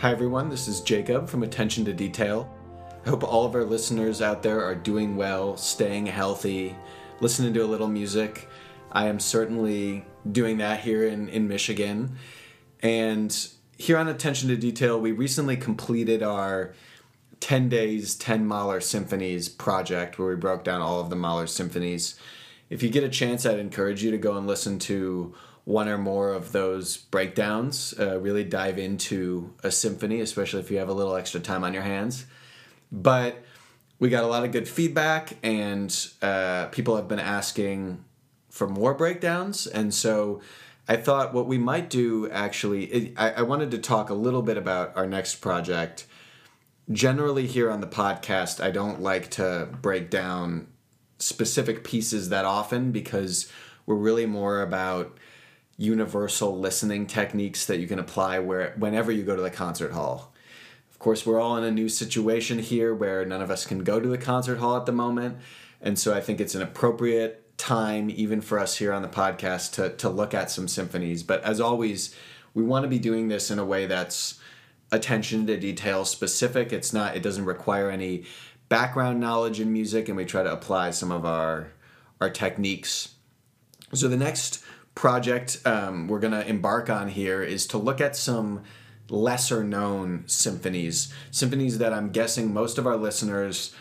Hi, everyone. This is Jacob from Attention to Detail. I hope all of our listeners out there are doing well, staying healthy, listening to a little music. I am certainly doing that here in, in Michigan. And here on Attention to Detail, we recently completed our 10 Days, 10 Mahler Symphonies project where we broke down all of the Mahler symphonies. If you get a chance, I'd encourage you to go and listen to one or more of those breakdowns. Uh, really dive into a symphony, especially if you have a little extra time on your hands. But we got a lot of good feedback, and uh, people have been asking for more breakdowns. And so I thought what we might do actually, it, I, I wanted to talk a little bit about our next project. Generally, here on the podcast, I don't like to break down specific pieces that often because we're really more about universal listening techniques that you can apply where whenever you go to the concert hall. Of course, we're all in a new situation here where none of us can go to the concert hall at the moment, and so I think it's an appropriate time even for us here on the podcast to to look at some symphonies, but as always, we want to be doing this in a way that's attention to detail specific. It's not it doesn't require any background knowledge in music and we try to apply some of our our techniques. So the next project um, we're going to embark on here is to look at some lesser known symphonies, symphonies that I'm guessing most of our listeners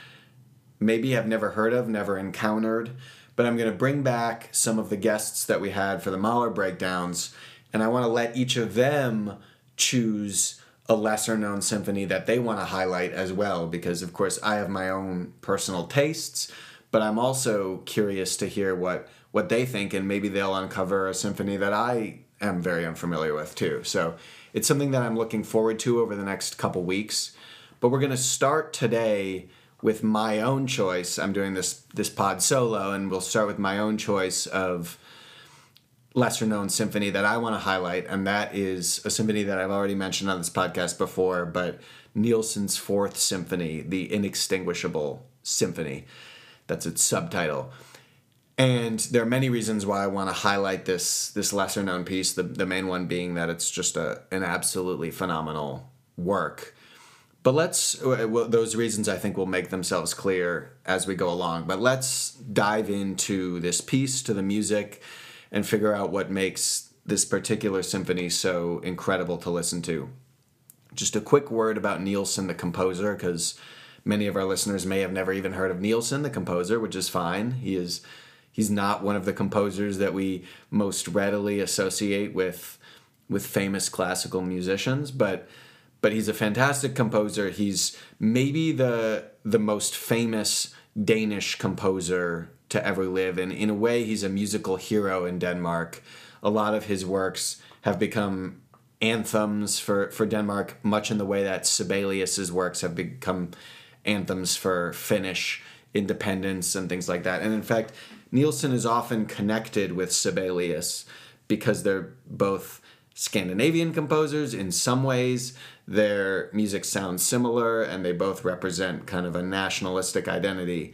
maybe have never heard of, never encountered. But I'm going to bring back some of the guests that we had for the Mahler breakdowns, and I want to let each of them choose a lesser known symphony that they want to highlight as well, because of course I have my own personal tastes, but I'm also curious to hear what what they think, and maybe they'll uncover a symphony that I am very unfamiliar with too. So it's something that I'm looking forward to over the next couple weeks. But we're going to start today with my own choice. I'm doing this this pod solo, and we'll start with my own choice of lesser known symphony that I want to highlight, and that is a symphony that I've already mentioned on this podcast before, but Nielsen's Fourth Symphony, the Inextinguishable Symphony. That's its subtitle. And there are many reasons why I want to highlight this this lesser known piece. The the main one being that it's just a an absolutely phenomenal work. But let's uh, well, those reasons I think will make themselves clear as we go along. But let's dive into this piece, to the music, and figure out what makes this particular symphony so incredible to listen to. Just a quick word about Nielsen, the composer, because many of our listeners may have never even heard of Nielsen, the composer, which is fine. He is he's not one of the composers that we most readily associate with with famous classical musicians, but but he's a fantastic composer. He's maybe the the most famous Danish composer to ever live, and in a way, he's a musical hero in Denmark. A lot of his works have become anthems for, for Denmark, much in the way that Sibelius's works have become anthems for Finnish independence and things like that. And in fact, Nielsen is often connected with Sibelius because they're both Scandinavian composers in some ways. Their music sounds similar and they both represent kind of a nationalistic identity.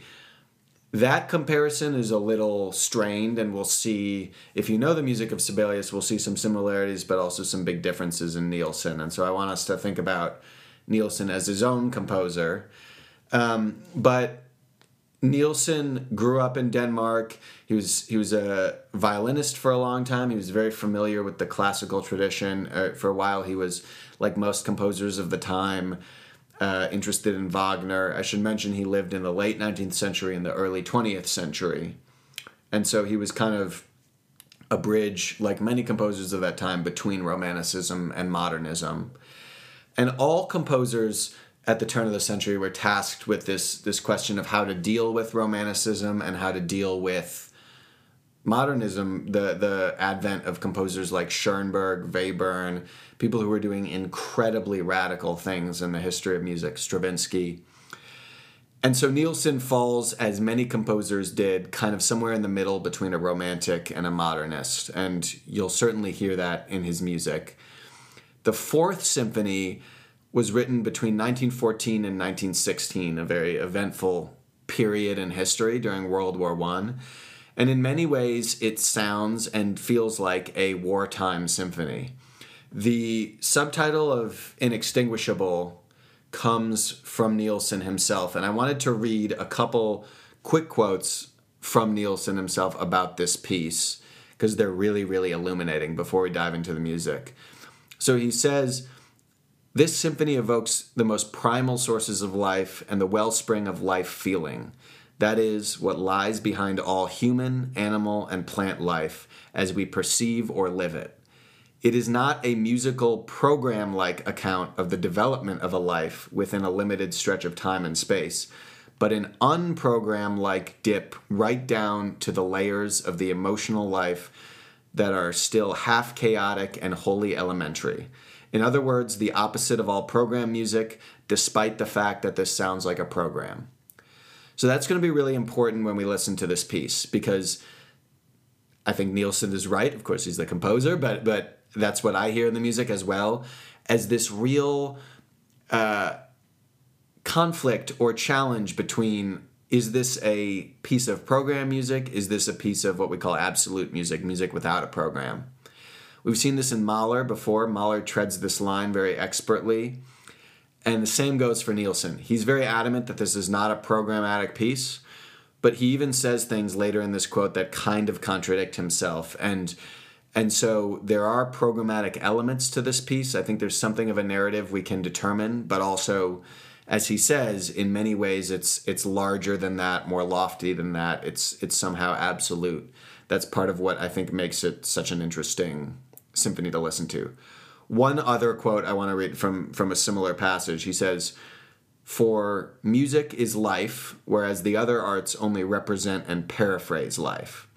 That comparison is a little strained, and we'll see if you know the music of Sibelius, we'll see some similarities, but also some big differences in Nielsen. And so I want us to think about Nielsen as his own composer. Um, but Nielsen grew up in Denmark. He was he was a violinist for a long time. He was very familiar with the classical tradition. Uh, for a while, he was like most composers of the time, uh, interested in Wagner. I should mention he lived in the late 19th century and the early 20th century, and so he was kind of a bridge, like many composers of that time, between Romanticism and modernism. And all composers at the turn of the century we were tasked with this this question of how to deal with romanticism and how to deal with modernism the the advent of composers like Schoenberg, Webern, people who were doing incredibly radical things in the history of music, Stravinsky. And so Nielsen falls, as many composers did, kind of somewhere in the middle between a romantic and a modernist. And you'll certainly hear that in his music. The fourth symphony was written between 1914 and 1916, a very eventful period in history during World War One. And in many ways, it sounds and feels like a wartime symphony. The subtitle of Inextinguishable comes from Nielsen himself, and I wanted to read a couple quick quotes from Nielsen himself about this piece because they're really, really illuminating before we dive into the music. So he says, This symphony evokes the most primal sources of life and the wellspring of life feeling. That is what lies behind all human, animal, and plant life as we perceive or live it. It is not a musical program like account of the development of a life within a limited stretch of time and space, but an unprogram like dip right down to the layers of the emotional life that are still half chaotic and wholly elementary. In other words, the opposite of all program music, despite the fact that this sounds like a program. So that's going to be really important when we listen to this piece because I think Nielsen is right. Of course, he's the composer, but but that's what I hear in the music as well as this real uh, conflict or challenge between is this a piece of program music? Is this a piece of what we call absolute music, music without a program? We've seen this in Mahler before. Mahler treads this line very expertly. And the same goes for Nielsen. He's very adamant that this is not a programmatic piece, but he even says things later in this quote that kind of contradict himself. And and so there are programmatic elements to this piece. I think there's something of a narrative we can determine, but also as he says, in many ways it's it's larger than that, more lofty than that. It's it's somehow absolute. That's part of what I think makes it such an interesting symphony to listen to. One other quote I want to read from from a similar passage. He says, "For music is life, whereas the other arts only represent and paraphrase life.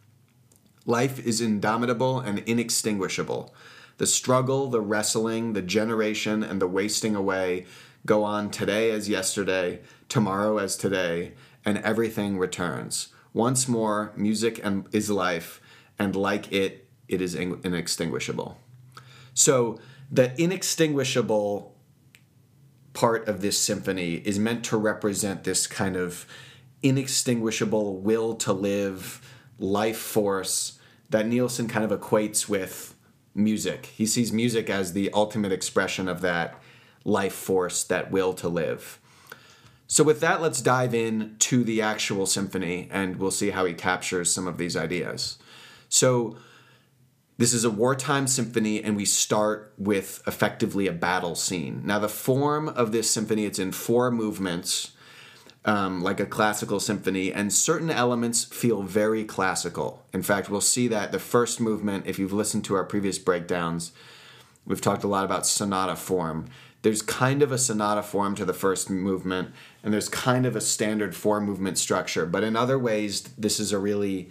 Life is indomitable and inextinguishable. The struggle, the wrestling, the generation, and the wasting away." go on today as yesterday, tomorrow as today, and everything returns. Once more, music and, is life, and like it, it is inextinguishable. So, the inextinguishable part of this symphony is meant to represent this kind of inextinguishable will to live, life force that Nielsen kind of equates with music. He sees music as the ultimate expression of that life force, that will to live. So, with that, let's dive in to the actual symphony and we'll see how he captures some of these ideas. So, this is a wartime symphony, and we start with effectively a battle scene. Now, the form of this symphony, it's in four movements, um, like a classical symphony, and certain elements feel very classical. In fact, we'll see that the first movement, if you've listened to our previous breakdowns, we've talked a lot about sonata form there's kind of a sonata form to the first movement, and there's kind of a standard four movement structure. But in other ways, this is a really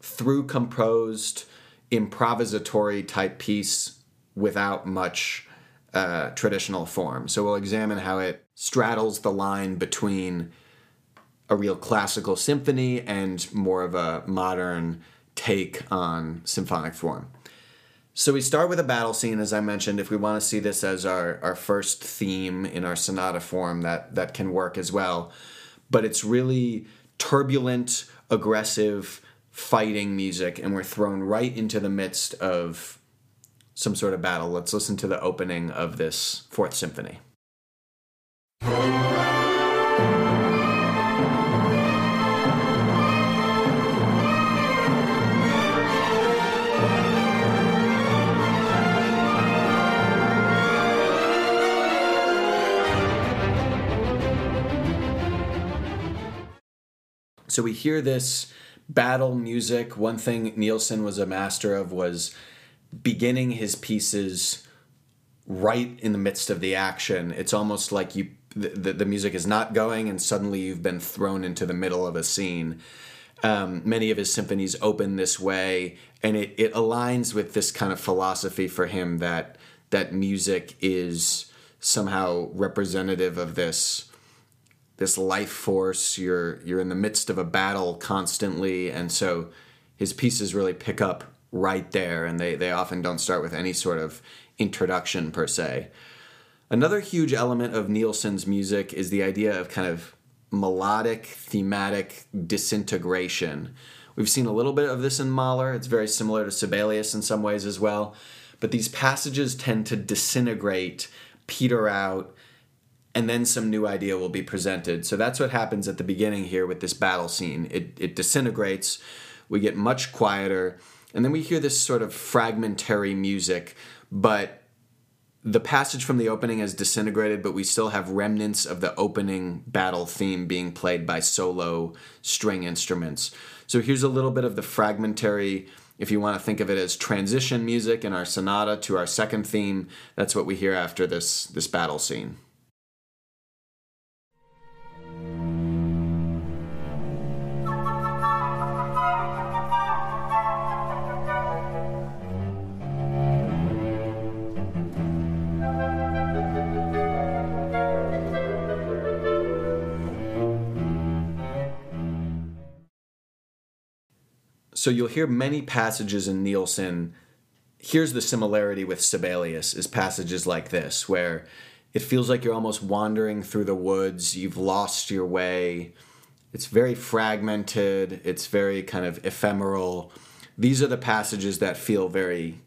through composed, improvisatory type piece without much uh, traditional form. So we'll examine how it straddles the line between a real classical symphony and more of a modern take on symphonic form. So we start with a battle scene, as I mentioned. If we want to see this as our, our first theme in our sonata form, that that can work as well. But it's really turbulent, aggressive, fighting music, and we're thrown right into the midst of some sort of battle. Let's listen to the opening of this fourth symphony. So we hear this battle music. One thing Nielsen was a master of was beginning his pieces right in the midst of the action. It's almost like you the, the music is not going and suddenly you've been thrown into the middle of a scene. Um, many of his symphonies open this way, and it, it aligns with this kind of philosophy for him that that music is somehow representative of this this life force. You're you're in the midst of a battle constantly, and so his pieces really pick up right there, and they they often don't start with any sort of introduction per se. Another huge element of Nielsen's music is the idea of kind of melodic, thematic disintegration. We've seen a little bit of this in Mahler. It's very similar to Sibelius in some ways as well. but these passages tend to disintegrate, peter out, and then some new idea will be presented. So that's what happens at the beginning here with this battle scene. It, it disintegrates, we get much quieter, and then we hear this sort of fragmentary music, but the passage from the opening has disintegrated, but we still have remnants of the opening battle theme being played by solo string instruments. So here's a little bit of the fragmentary, if you want to think of it as transition music in our sonata to our second theme. That's what we hear after this, this battle scene. So you'll hear many passages in Nielsen. Here's the similarity with Sibelius is passages like this where it feels like you're almost wandering through the woods, you've lost your way. It's very fragmented, it's very kind of ephemeral. These are the passages that feel very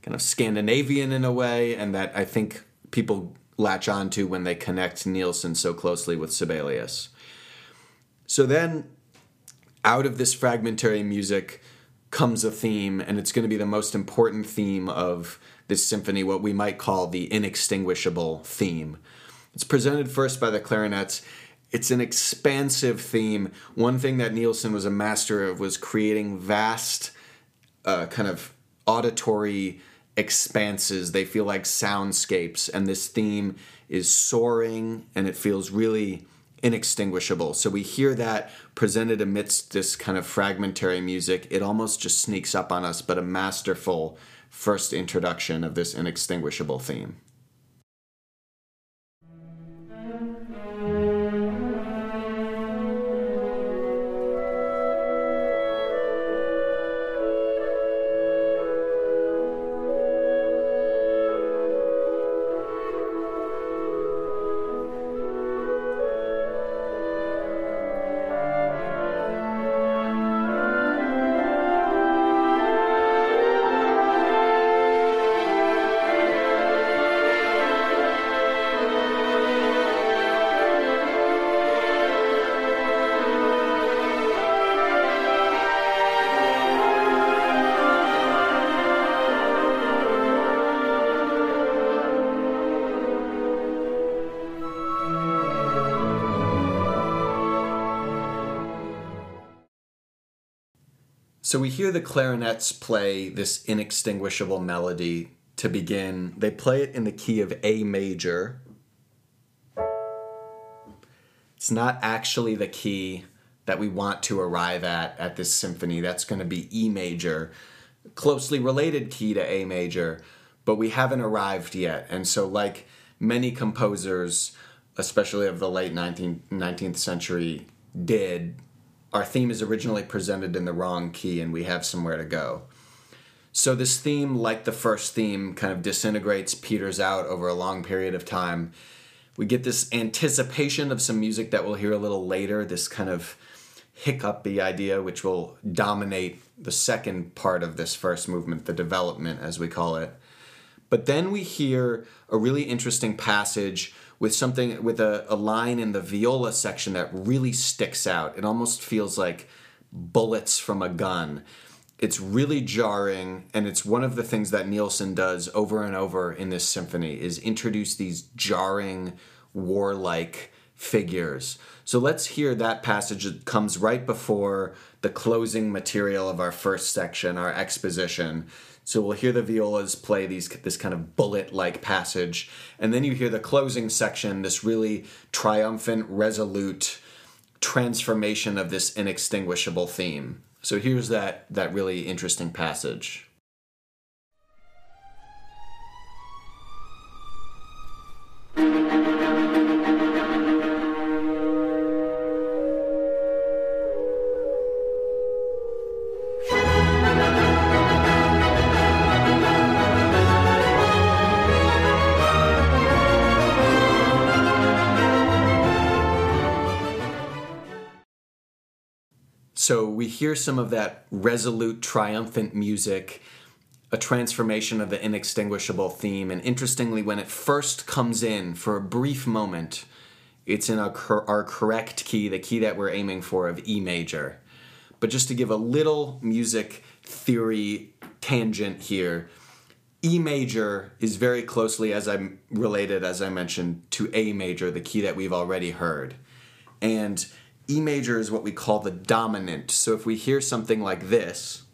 kind of Scandinavian in a way and that I think people latch onto when they connect Nielsen so closely with Sibelius. So then out of this fragmentary music comes a theme, and it's going to be the most important theme of this symphony, what we might call the inextinguishable theme. It's presented first by the clarinets. It's an expansive theme. One thing that Nielsen was a master of was creating vast, uh, kind of auditory expanses. They feel like soundscapes, and this theme is soaring and it feels really inextinguishable. So we hear that presented amidst this kind of fragmentary music. It almost just sneaks up on us, but a masterful first introduction of this inextinguishable theme. So we hear the clarinets play this inextinguishable melody to begin. They play it in the key of A major. It's not actually the key that we want to arrive at at this symphony. That's going to be E major, closely related key to A major, but we haven't arrived yet. And so, like many composers, especially of the late 19th, 19th century, did, our theme is originally presented in the wrong key and we have somewhere to go. So this theme, like the first theme, kind of disintegrates, peters out over a long period of time. We get this anticipation of some music that we'll hear a little later, this kind of hiccupy idea, which will dominate the second part of this first movement, the development, as we call it. But then we hear a really interesting passage with something with a, a line in the viola section that really sticks out. It almost feels like bullets from a gun. It's really jarring, and it's one of the things that Nielsen does over and over in this symphony is introduce these jarring, warlike figures. So let's hear that passage that comes right before the closing material of our first section, our exposition. So we'll hear the violas play these this kind of bullet-like passage, and then you hear the closing section, this really triumphant, resolute transformation of this inextinguishable theme. So here's that that really interesting passage. Hear some of that resolute, triumphant music, a transformation of the inextinguishable theme. And interestingly, when it first comes in for a brief moment, it's in our, our correct key, the key that we're aiming for of E major. But just to give a little music theory tangent here, E major is very closely as I'm related, as I mentioned, to A major, the key that we've already heard. And E major is what we call the dominant. So if we hear something like this,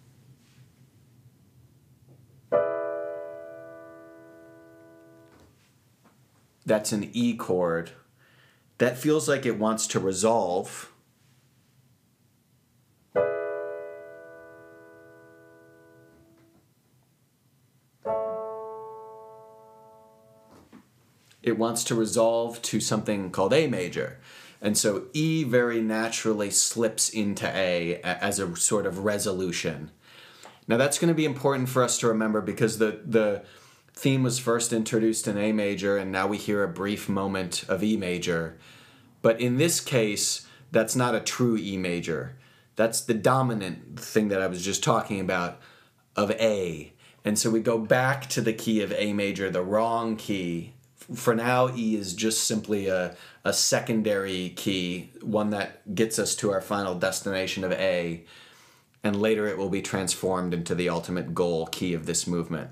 that's an E chord. That feels like it wants to resolve. It wants to resolve to something called A major. And so E very naturally slips into A as a sort of resolution. Now that's going to be important for us to remember because the the theme was first introduced in A major, and now we hear a brief moment of E major. But in this case, that's not a true E major. That's the dominant thing that I was just talking about of A. And so we go back to the key of A major, the wrong key. For now, E is just simply a, a secondary key, one that gets us to our final destination of A. And later it will be transformed into the ultimate goal key of this movement.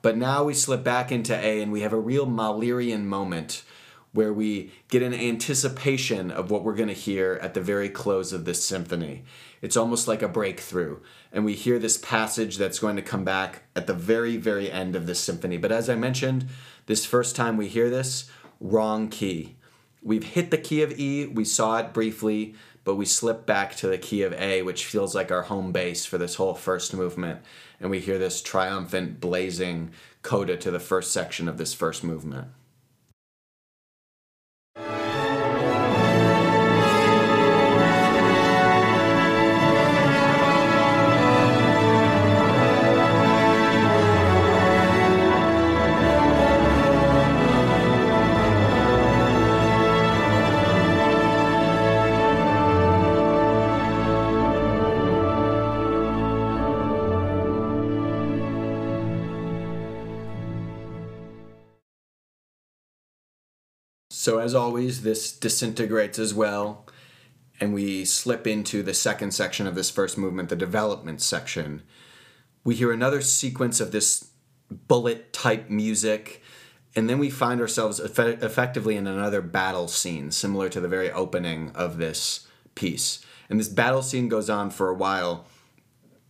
But now we slip back into A and we have a real Mahlerian moment where we get an anticipation of what we're going to hear at the very close of this symphony. It's almost like a breakthrough. And we hear this passage that's going to come back at the very, very end of this symphony. But as I mentioned, this first time we hear this, wrong key. We've hit the key of E, we saw it briefly, but we slip back to the key of A, which feels like our home base for this whole first movement and we hear this triumphant, blazing coda to the first section of this first movement. So, as always, this disintegrates as well, and we slip into the second section of this first movement, the development section. We hear another sequence of this bullet type music, and then we find ourselves eff- effectively in another battle scene, similar to the very opening of this piece. And this battle scene goes on for a while,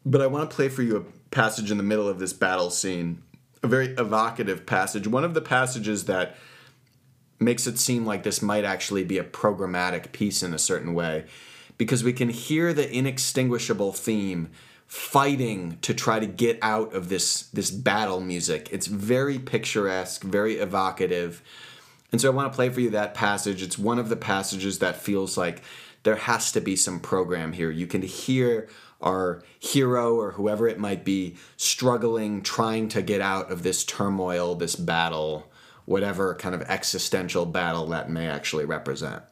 but I want to play for you a passage in the middle of this battle scene, a very evocative passage. One of the passages that makes it seem like this might actually be a programmatic piece in a certain way because we can hear the inextinguishable theme fighting to try to get out of this this battle music. It's very picturesque very evocative. And so i want to play for you that passage. It's one of the passages that feels like there has to be some program here. You can hear our hero or whoever it might be struggling trying to get out of this turmoil this battle whatever kind of existential battle that may actually represent.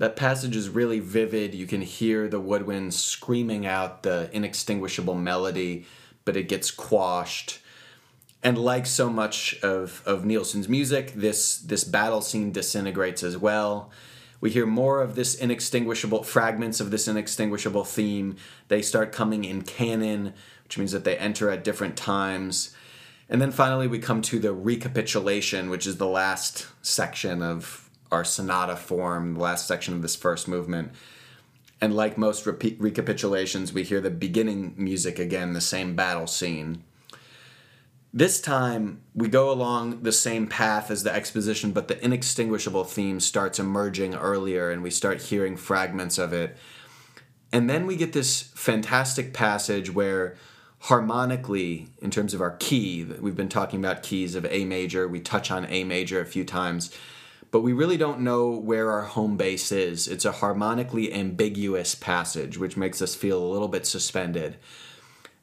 That passage is really vivid. You can hear the woodwind screaming out the inextinguishable melody, but it gets quashed. And like so much of, of Nielsen's music, this, this battle scene disintegrates as well. We hear more of this inextinguishable fragments of this inextinguishable theme. They start coming in canon, which means that they enter at different times. And then finally, we come to the recapitulation, which is the last section of our sonata form, the last section of this first movement. And like most repeat recapitulations, we hear the beginning music again, the same battle scene. This time, we go along the same path as the exposition, but the inextinguishable theme starts emerging earlier, and we start hearing fragments of it. And then we get this fantastic passage where harmonically, in terms of our key, we've been talking about keys of A major, we touch on A major a few times, but we really don't know where our home base is. It's a harmonically ambiguous passage, which makes us feel a little bit suspended.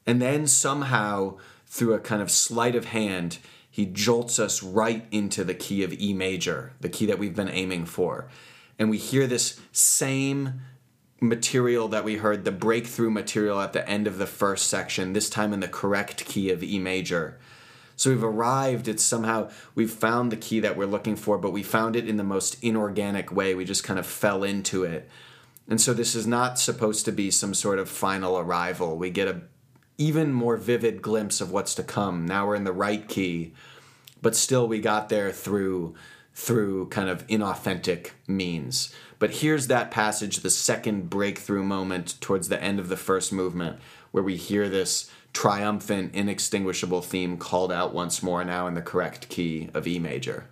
And then somehow, through a kind of sleight of hand, he jolts us right into the key of E major, the key that we've been aiming for. And we hear this same material that we heard, the breakthrough material at the end of the first section, this time in the correct key of E major. So we've arrived, it's somehow, we've found the key that we're looking for, but we found it in the most inorganic way. We just kind of fell into it. And so this is not supposed to be some sort of final arrival. We get a even more vivid glimpse of what's to come. Now we're in the right key, but still we got there through through kind of inauthentic means. But here's that passage, the second breakthrough moment towards the end of the first movement, where we hear this triumphant, inextinguishable theme called out once more now in the correct key of E major.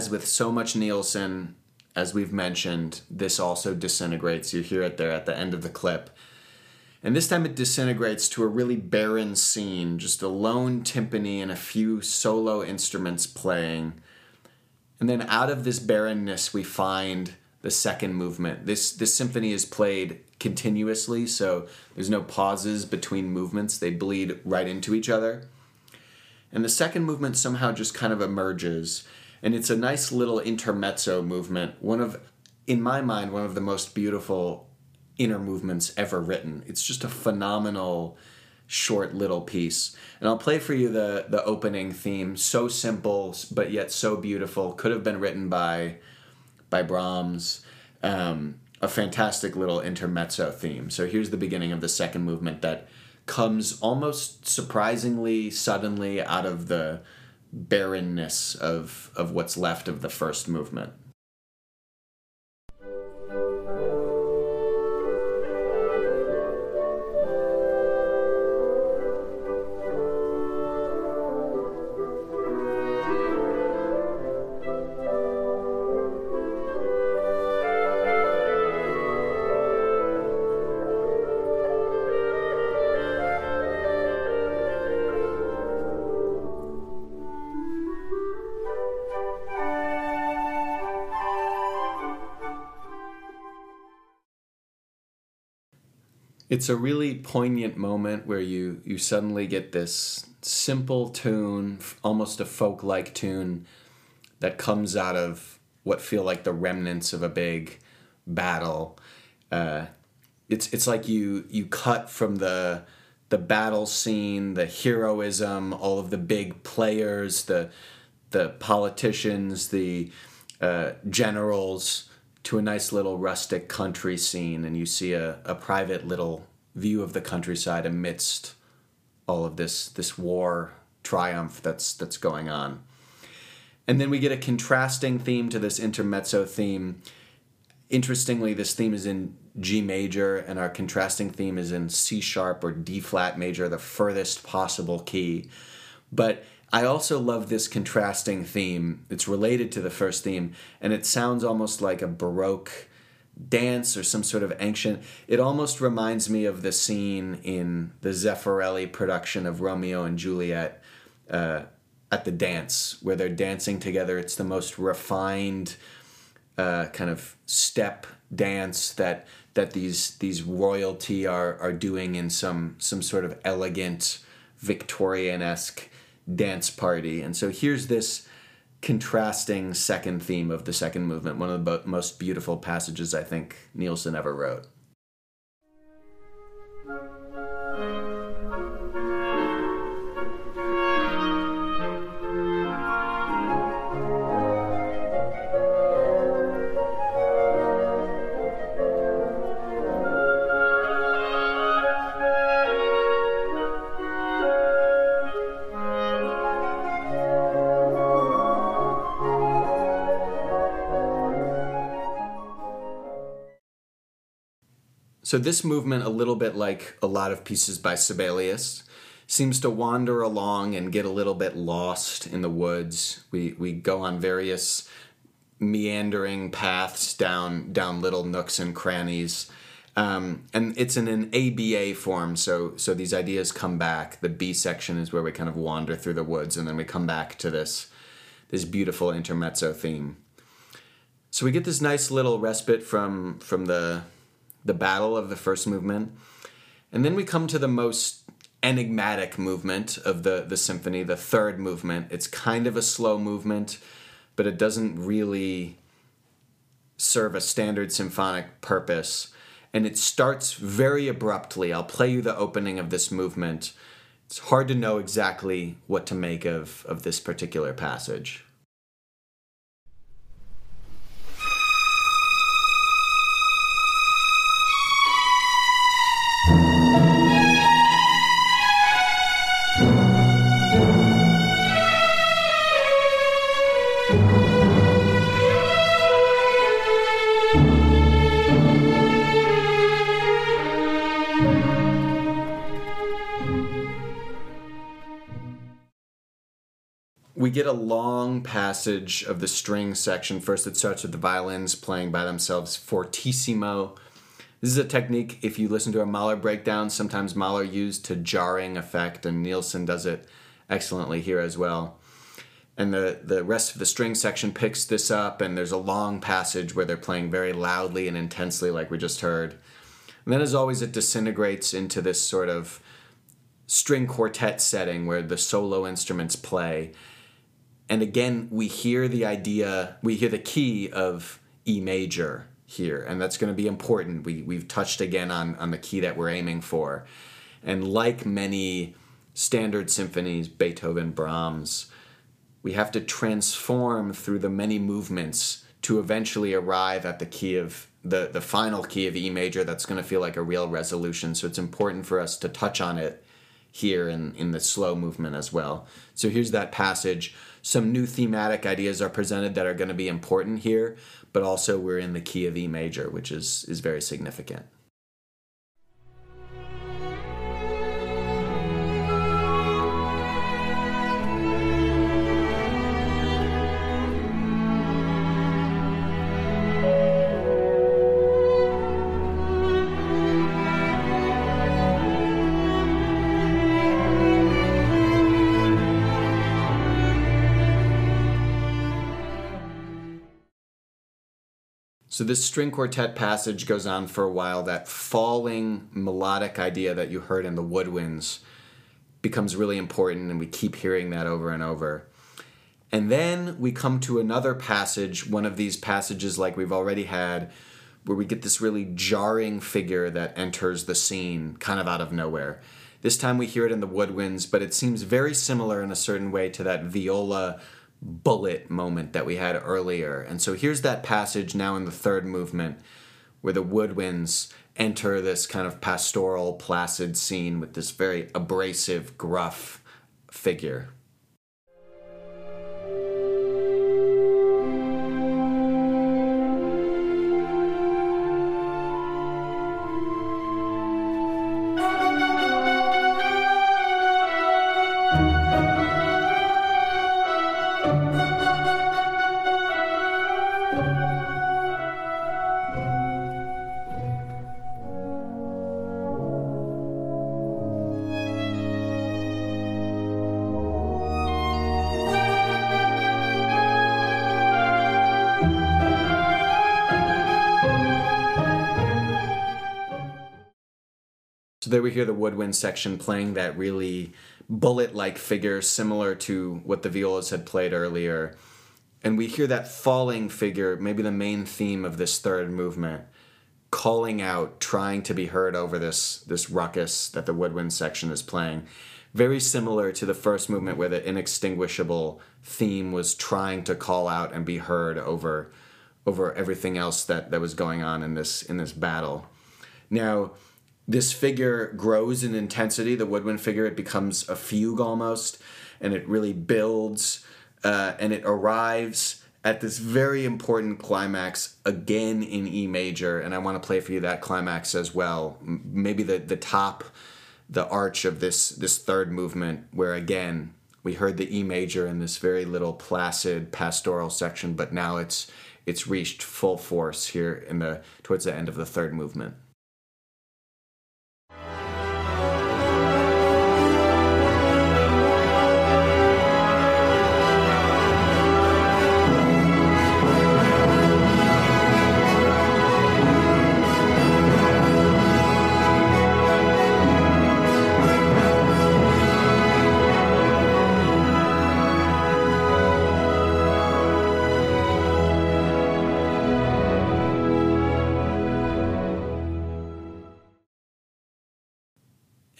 As with so much Nielsen, as we've mentioned, this also disintegrates. You hear it there at the end of the clip. And this time it disintegrates to a really barren scene, just a lone timpani and a few solo instruments playing. And then out of this barrenness, we find the second movement. This, this symphony is played continuously, so there's no pauses between movements, they bleed right into each other. And the second movement somehow just kind of emerges and it's a nice little intermezzo movement. One of, in my mind, one of the most beautiful inner movements ever written. It's just a phenomenal short little piece. And I'll play for you the the opening theme. So simple but yet so beautiful. Could have been written by by Brahms. Um, a fantastic little intermezzo theme. So here's the beginning of the second movement that comes almost surprisingly suddenly out of the barrenness of of what's left of the first movement. It's a really poignant moment where you you suddenly get this simple tune, almost a folk like tune that comes out of what feel like the remnants of a big battle. Uh, it's it's like you you cut from the the battle scene, the heroism, all of the big players, the the politicians, the uh, generals, to a nice little rustic country scene and you see a, a private little view of the countryside amidst all of this this war triumph that's that's going on. And then we get a contrasting theme to this intermezzo theme. Interestingly, this theme is in G major, and our contrasting theme is in C sharp or D flat major, the furthest possible key. But I also love this contrasting theme. It's related to the first theme, and it sounds almost like a Baroque dance or some sort of ancient. It almost reminds me of the scene in the Zeffirelli production of Romeo and Juliet uh, at the dance, where they're dancing together. It's the most refined uh, kind of step dance that that these these royalty are are doing in some some sort of elegant Victorian esque dance party. And so here's this contrasting second theme of the second movement, one of the most beautiful passages I think Nielsen ever wrote. So this movement, a little bit like a lot of pieces by Sibelius, seems to wander along and get a little bit lost in the woods. We we go on various meandering paths down down little nooks and crannies. Um, and it's in an ABA form, so so these ideas come back. The B section is where we kind of wander through the woods, and then we come back to this this beautiful intermezzo theme. So we get this nice little respite from from the the battle of the first movement, and then we come to the most enigmatic movement of the the symphony, the third movement. It's kind of a slow movement, but it doesn't really serve a standard symphonic purpose. And it starts very abruptly. I'll play you the opening of this movement. It's hard to know exactly what to make of, of this particular passage. We get a long passage of the string section. First, it starts with the violins playing by themselves fortissimo. This is a technique, if you listen to a Mahler breakdown, sometimes Mahler used to jarring effect, and Nielsen does it excellently here as well. And the, the rest of the string section picks this up, and there's a long passage where they're playing very loudly and intensely, like we just heard. And then, as always, it disintegrates into this sort of string quartet setting where the solo instruments play and again, we hear the idea, we hear the key of E major here, and that's going to be important. We, we've touched again on, on the key that we're aiming for. And like many standard symphonies, Beethoven, Brahms, we have to transform through the many movements to eventually arrive at the key of the, the final key of E major that's going to feel like a real resolution. So it's important for us to touch on it here in, in the slow movement as well. So here's that passage some new thematic ideas are presented that are going to be important here, but also we're in the key of E major, which is, is very significant. So this string quartet passage goes on for a while. That falling melodic idea that you heard in the woodwinds becomes really important, and we keep hearing that over and over. And then we come to another passage, one of these passages like we've already had, where we get this really jarring figure that enters the scene kind of out of nowhere. This time we hear it in the woodwinds, but it seems very similar in a certain way to that viola bullet moment that we had earlier. And so here's that passage now in the third movement where the woodwinds enter this kind of pastoral, placid scene with this very abrasive, gruff figure. We hear the woodwind section playing that really bullet like figure similar to what the violas had played earlier. And we hear that falling figure, maybe the main theme of this third movement, calling out, trying to be heard over this, this ruckus that the woodwind section is playing. Very similar to the first movement where the inextinguishable theme was trying to call out and be heard over over everything else that, that was going on in this in this battle. Now, this figure grows in intensity. The woodwind figure it becomes a fugue almost, and it really builds, uh, and it arrives at this very important climax again in E major, and I want to play for you that climax as well. Maybe the the top, the arch of this this third movement, where again we heard the E major in this very little placid pastoral section, but now it's it's reached full force here in the towards the end of the third movement.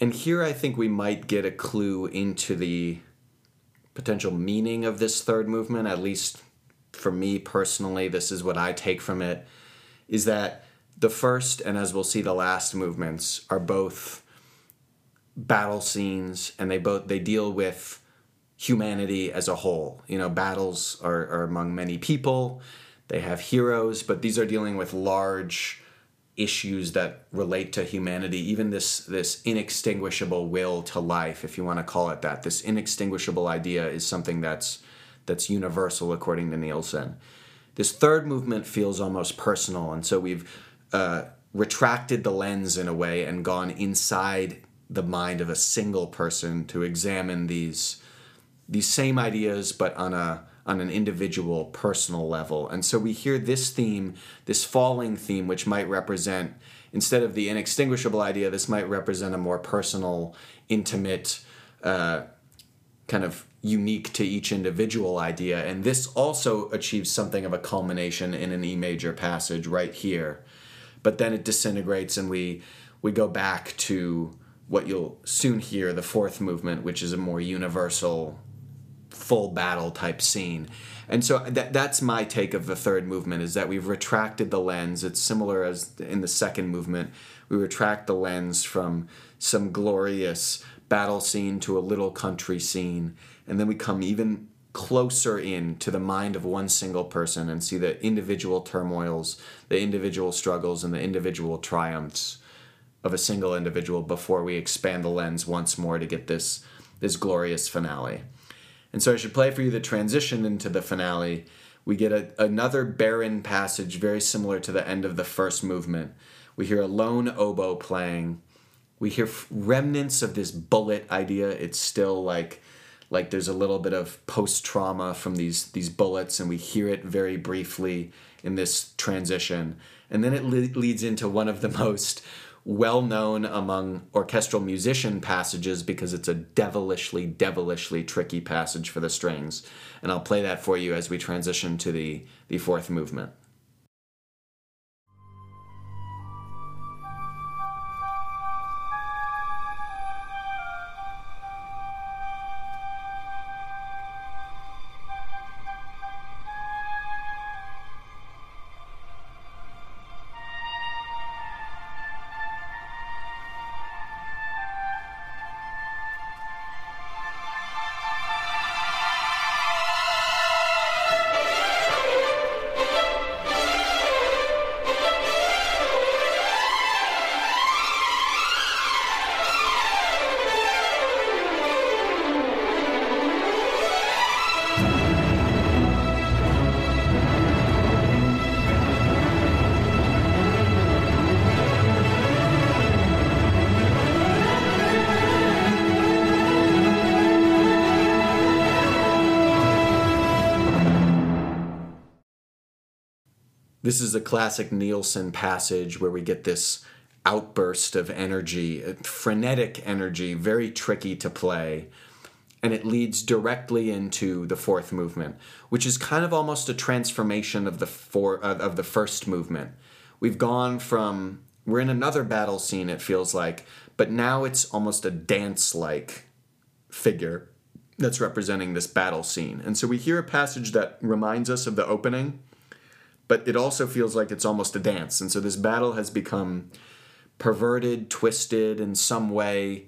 And here I think we might get a clue into the potential meaning of this third movement, at least for me personally, this is what I take from it, is that the first and as we'll see the last movements are both battle scenes and they both they deal with humanity as a whole. You know, battles are, are among many people. They have heroes, but these are dealing with large issues that relate to humanity even this this inextinguishable will to life if you want to call it that. This inextinguishable idea is something that's that's universal according to Nielsen. This third movement feels almost personal and so we've uh, retracted the lens in a way and gone inside the mind of a single person to examine these these same ideas but on a on an individual personal level. And so we hear this theme, this falling theme, which might represent, instead of the inextinguishable idea, this might represent a more personal, intimate, uh, kind of unique to each individual idea. And this also achieves something of a culmination in an E major passage right here. But then it disintegrates and we we go back to what you'll soon hear, the fourth movement, which is a more universal full battle type scene. And so that that's my take of the third movement is that we've retracted the lens. It's similar as in the second movement. We retract the lens from some glorious battle scene to a little country scene, and then we come even closer in to the mind of one single person and see the individual turmoils, the individual struggles, and the individual triumphs of a single individual before we expand the lens once more to get this this glorious finale. And so I should play for you the transition into the finale. We get a, another barren passage very similar to the end of the first movement. We hear a lone oboe playing. We hear remnants of this bullet idea. It's still like like there's a little bit of post trauma from these these bullets and we hear it very briefly in this transition. And then it le- leads into one of the most well known among orchestral musician passages because it's a devilishly, devilishly tricky passage for the strings. And I'll play that for you as we transition to the, the fourth movement. This is a classic Nielsen passage where we get this outburst of energy, frenetic energy, very tricky to play. And it leads directly into the fourth movement, which is kind of almost a transformation of the four of the first movement. We've gone from we're in another battle scene it feels like, but now it's almost a dance-like figure that's representing this battle scene. And so we hear a passage that reminds us of the opening but it also feels like it's almost a dance. And so this battle has become perverted, twisted in some way.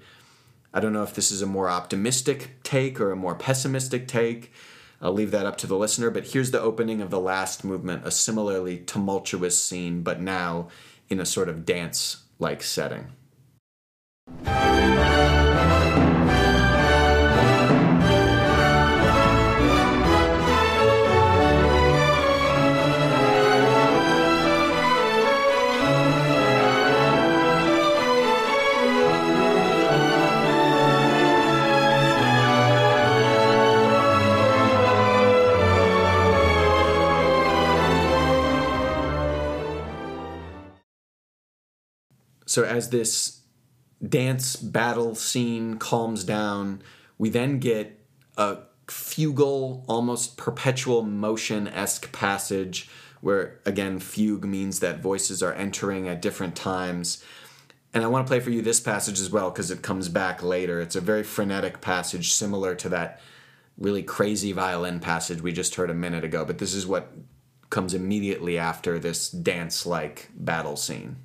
I don't know if this is a more optimistic take or a more pessimistic take. I'll leave that up to the listener, but here's the opening of the last movement, a similarly tumultuous scene, but now in a sort of dance like setting. So as this dance battle scene calms down, we then get a fugal, almost perpetual motion esque passage where, again, fugue means that voices are entering at different times. And I want to play for you this passage as well because it comes back later. It's a very frenetic passage, similar to that really crazy violin passage we just heard a minute ago. But this is what comes immediately after this dance like battle scene.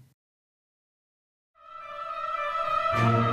Thank you.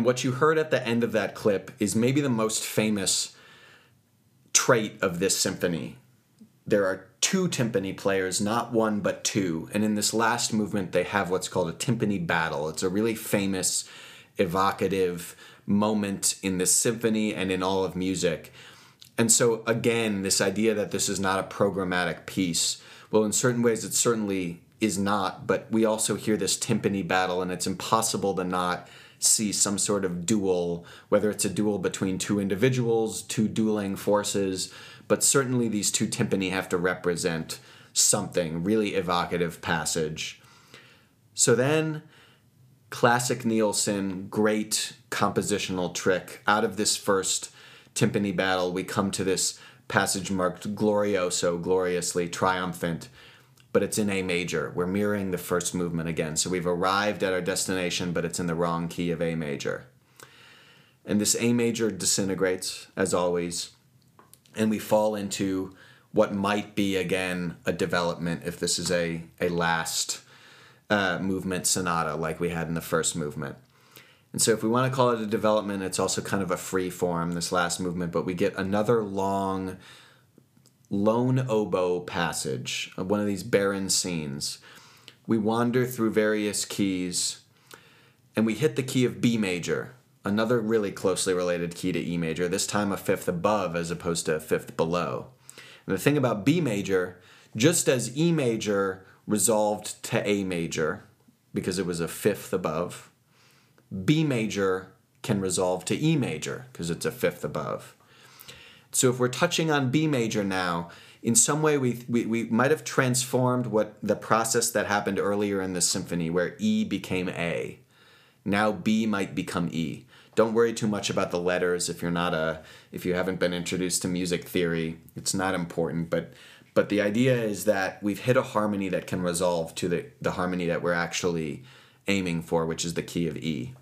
And what you heard at the end of that clip is maybe the most famous trait of this symphony. There are two timpani players, not one but two. And in this last movement, they have what's called a timpani battle. It's a really famous, evocative moment in this symphony and in all of music. And so, again, this idea that this is not a programmatic piece, well, in certain ways, it certainly is not, but we also hear this timpani battle, and it's impossible to not see some sort of duel, whether it's a duel between two individuals, two dueling forces, but certainly these two timpani have to represent something, really evocative passage. So then, classic Nielsen, great compositional trick. Out of this first timpani battle, we come to this passage marked glorioso, gloriously triumphant but it's in A major. We're mirroring the first movement again. So we've arrived at our destination, but it's in the wrong key of A major. And this A major disintegrates, as always, and we fall into what might be again a development if this is a, a last uh, movement sonata like we had in the first movement. And so, if we want to call it a development, it's also kind of a free form, this last movement, but we get another long lone oboe passage, of one of these barren scenes. We wander through various keys and we hit the key of B major, another really closely related key to E major, this time a fifth above as opposed to a fifth below. And the thing about B major, just as E major resolved to A major because it was a fifth above, B major can resolve to E major because it's a fifth above. So if we're touching on B major now, in some way we, we, we might have transformed what the process that happened earlier in the symphony where E became A. Now B might become E. Don't worry too much about the letters if you're not a if you haven't been introduced to music theory. It's not important, but but the idea is that we've hit a harmony that can resolve to the, the harmony that we're actually aiming for, which is the key of E.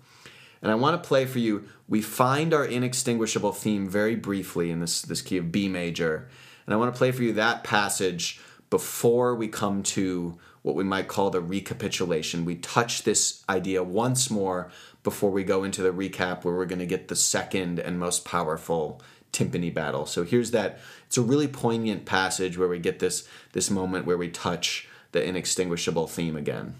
And I want to play for you. We find our inextinguishable theme very briefly in this, this key of B major. And I want to play for you that passage before we come to what we might call the recapitulation. We touch this idea once more before we go into the recap, where we're going to get the second and most powerful timpani battle. So here's that. It's a really poignant passage where we get this this moment where we touch the inextinguishable theme again.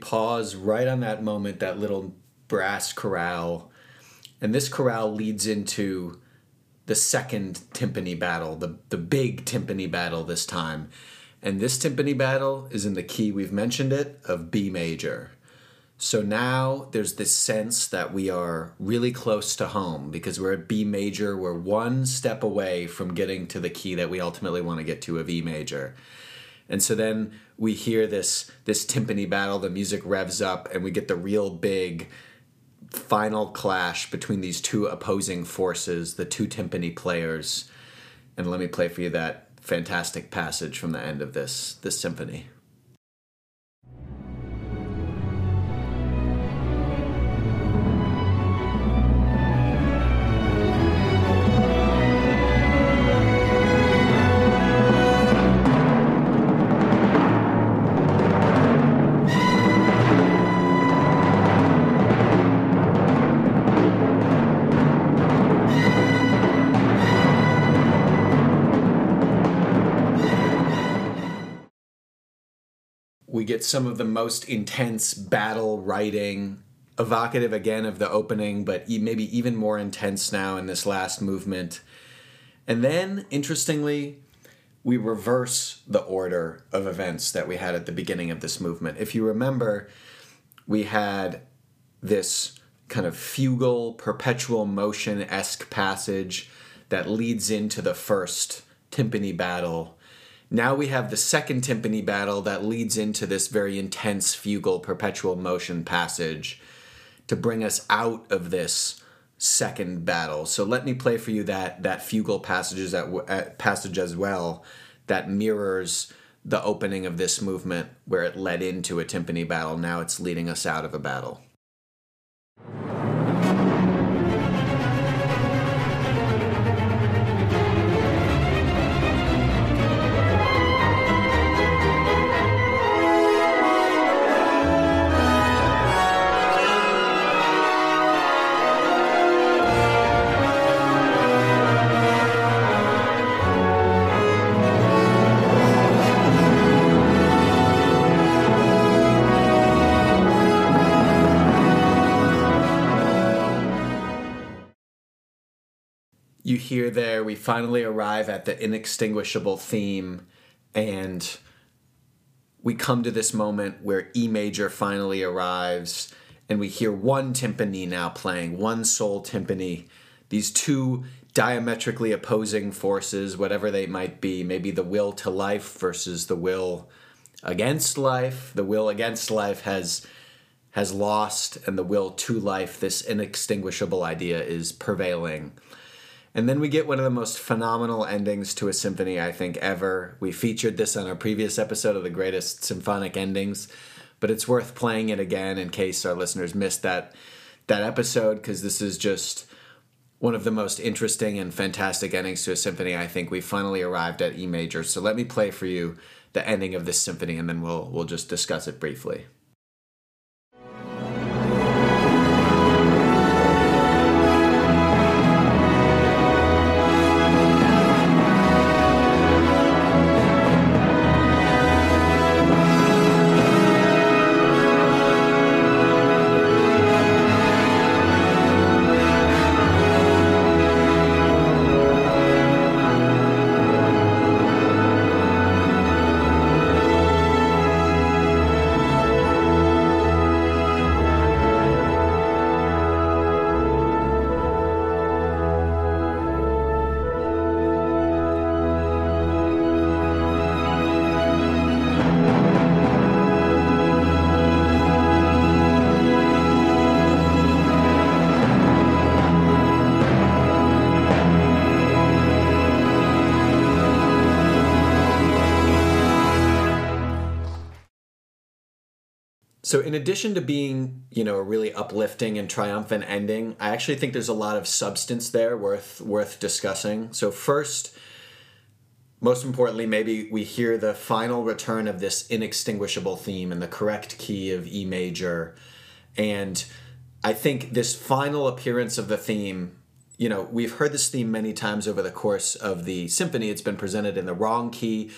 Pause right on that moment, that little brass chorale, and this chorale leads into the second timpani battle, the, the big timpani battle this time. And this timpani battle is in the key, we've mentioned it, of B major. So now there's this sense that we are really close to home because we're at B major. We're one step away from getting to the key that we ultimately want to get to of E major. And so then we hear this this timpani battle, the music revs up, and we get the real big final clash between these two opposing forces, the two timpani players. And let me play for you that fantastic passage from the end of this this symphony. We get some of the most intense battle writing, evocative again of the opening, but maybe even more intense now in this last movement. And then, interestingly, we reverse the order of events that we had at the beginning of this movement. If you remember, we had this kind of fugal, perpetual motion esque passage that leads into the first timpani battle now we have the second timpani battle that leads into this very intense fugal perpetual motion passage to bring us out of this second battle. So let me play for you that that fugal passages at, passage as well that mirrors the opening of this movement where it led into a timpani battle. Now it's leading us out of a battle. Hear there, we finally arrive at the inextinguishable theme, and we come to this moment where E major finally arrives, and we hear one timpani now playing, one sole timpani. These two diametrically opposing forces, whatever they might be, maybe the will to life versus the will against life. The will against life has has lost, and the will to life, this inextinguishable idea, is prevailing. And then we get one of the most phenomenal endings to a symphony, I think, ever. We featured this on our previous episode of the greatest symphonic endings, but it's worth playing it again in case our listeners missed that that episode because this is just one of the most interesting and fantastic endings to a symphony. I think we finally arrived at E major. So let me play for you the ending of this symphony, and then we'll we'll just discuss it briefly. So, in addition to being, you know, a really uplifting and triumphant ending, I actually think there's a lot of substance there worth worth discussing. So, first, most importantly, maybe we hear the final return of this inextinguishable theme in the correct key of E major, and I think this final appearance of the theme. You know, we've heard this theme many times over the course of the symphony. It's been presented in the wrong key.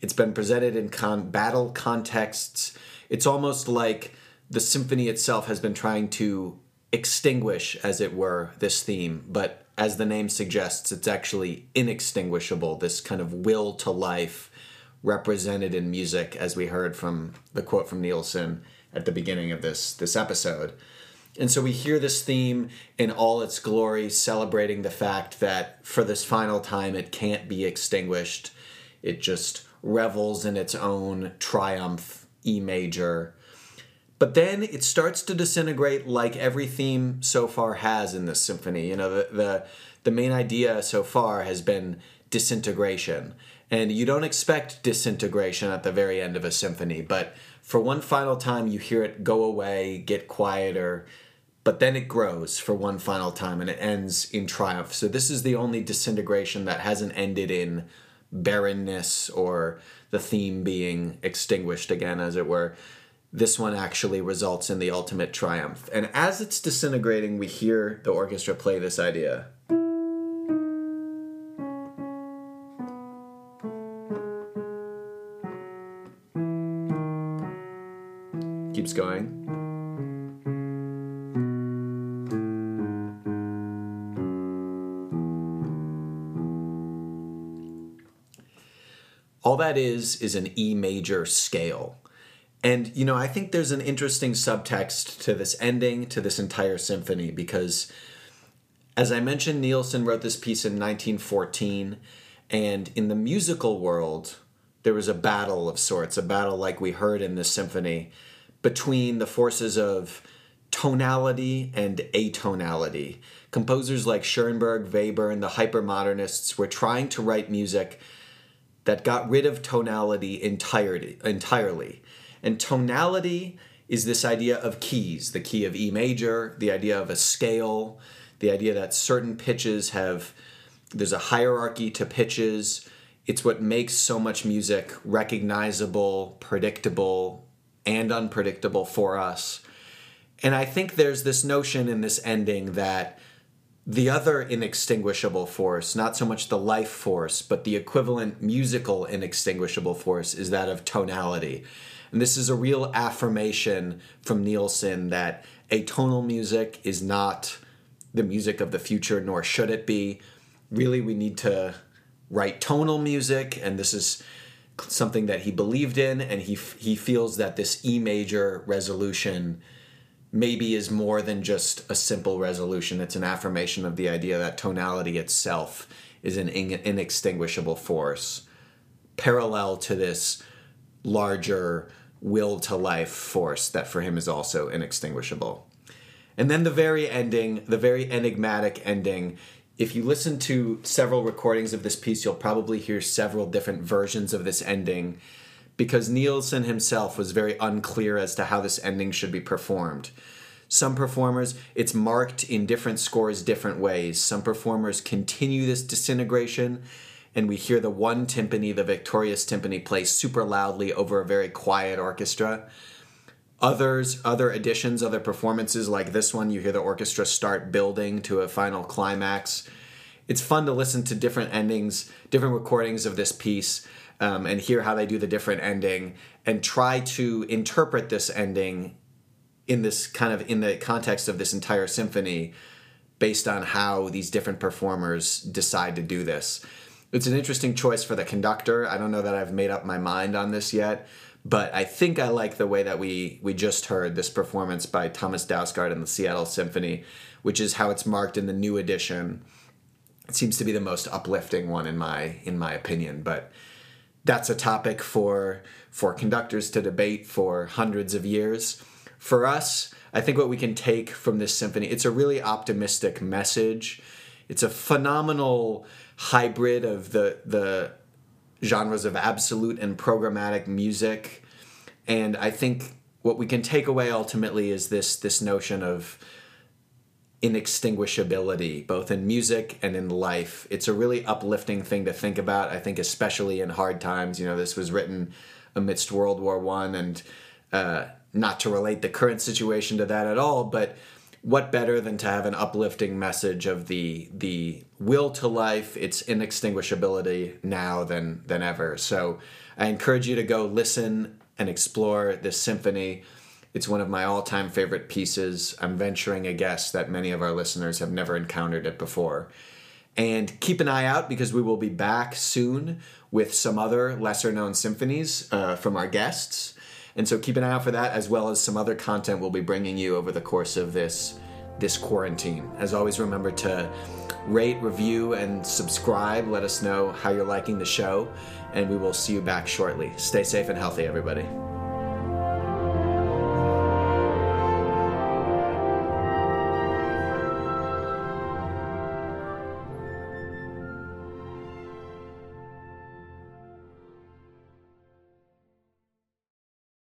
It's been presented in con- battle contexts it's almost like the symphony itself has been trying to extinguish, as it were, this theme, but as the name suggests, it's actually inextinguishable, this kind of will to life represented in music, as we heard from the quote from Nielsen at the beginning of this, this episode. And so we hear this theme in all its glory, celebrating the fact that for this final time it can't be extinguished. It just revels in its own triumph, E major. But then it starts to disintegrate like every theme so far has in this symphony. You know, the, the, the main idea so far has been disintegration. And you don't expect disintegration at the very end of a symphony, but for one final time you hear it go away, get quieter, but then it grows for one final time and it ends in triumph. So this is the only disintegration that hasn't ended in barrenness or the theme being extinguished again, as it were. This one actually results in the ultimate triumph. And as it's disintegrating, we hear the orchestra play this idea. Keeps going. That is is an E major scale. And, you know, I think there's an interesting subtext to this ending, to this entire symphony, because as I mentioned, Nielsen wrote this piece in 1914, and in the musical world, there was a battle of sorts, a battle like we heard in this symphony, between the forces of tonality and atonality. Composers like Schoenberg, Webern, and the hypermodernists were trying to write music that got rid of tonality entirely, entirely. And tonality is this idea of keys, the key of E major, the idea of a scale, the idea that certain pitches have there's a hierarchy to pitches. It's what makes so much music recognizable, predictable, and unpredictable for us. And I think there's this notion in this ending that the other inextinguishable force, not so much the life force, but the equivalent musical inextinguishable force, is that of tonality. And this is a real affirmation from Nielsen that atonal music is not the music of the future, nor should it be. Really, we need to write tonal music, and this is something that he believed in, and he, he feels that this E major resolution maybe is more than just a simple resolution. It's an affirmation of the idea that tonality itself is an inextinguishable force, parallel to this larger will to life force that for him is also inextinguishable. And then the very ending, the very enigmatic ending. If you listen to several recordings of this piece, you'll probably hear several different versions of this ending because Nielsen himself was very unclear as to how this ending should be performed. Some performers, it's marked in different scores different ways. Some performers continue this disintegration, and we hear the one timpani, the victorious timpani, play super loudly over a very quiet orchestra. Others, other editions, other performances like this one, you hear the orchestra start building to a final climax. It's fun to listen to different endings, different recordings of this piece um, and hear how they do the different ending and try to interpret this ending in this kind of in the context of this entire symphony based on how these different performers decide to do this. It's an interesting choice for the conductor. I don't know that I've made up my mind on this yet, but I think I like the way that we we just heard this performance by Thomas Dausgaard and the Seattle Symphony, which is how it's marked in the new edition. It seems to be the most uplifting one in my in my opinion, but that's a topic for for conductors to debate for hundreds of years. For us, I think what we can take from this symphony, it's a really optimistic message. It's a phenomenal hybrid of the the genres of absolute and programmatic music. And I think what we can take away ultimately is this this notion of inextinguishability, both in music and in life. It's a really uplifting thing to think about. I think, especially in hard times. You know, this was written amidst World War One, and uh, not to relate the current situation to that at all, but what better than to have an uplifting message of the the will to life, its inextinguishability now than than ever. So I encourage you to go listen and explore this symphony. It's one of my all time favorite pieces. I'm venturing a guess that many of our listeners have never encountered it before. And keep an eye out because we will be back soon with some other lesser known symphonies uh, from our guests. And so keep an eye out for that, as well as some other content we'll be bringing you over the course of this this quarantine. As always, remember to rate, review, and subscribe. Let us know how you're liking the show, and we will see you back shortly. Stay safe and healthy, everybody.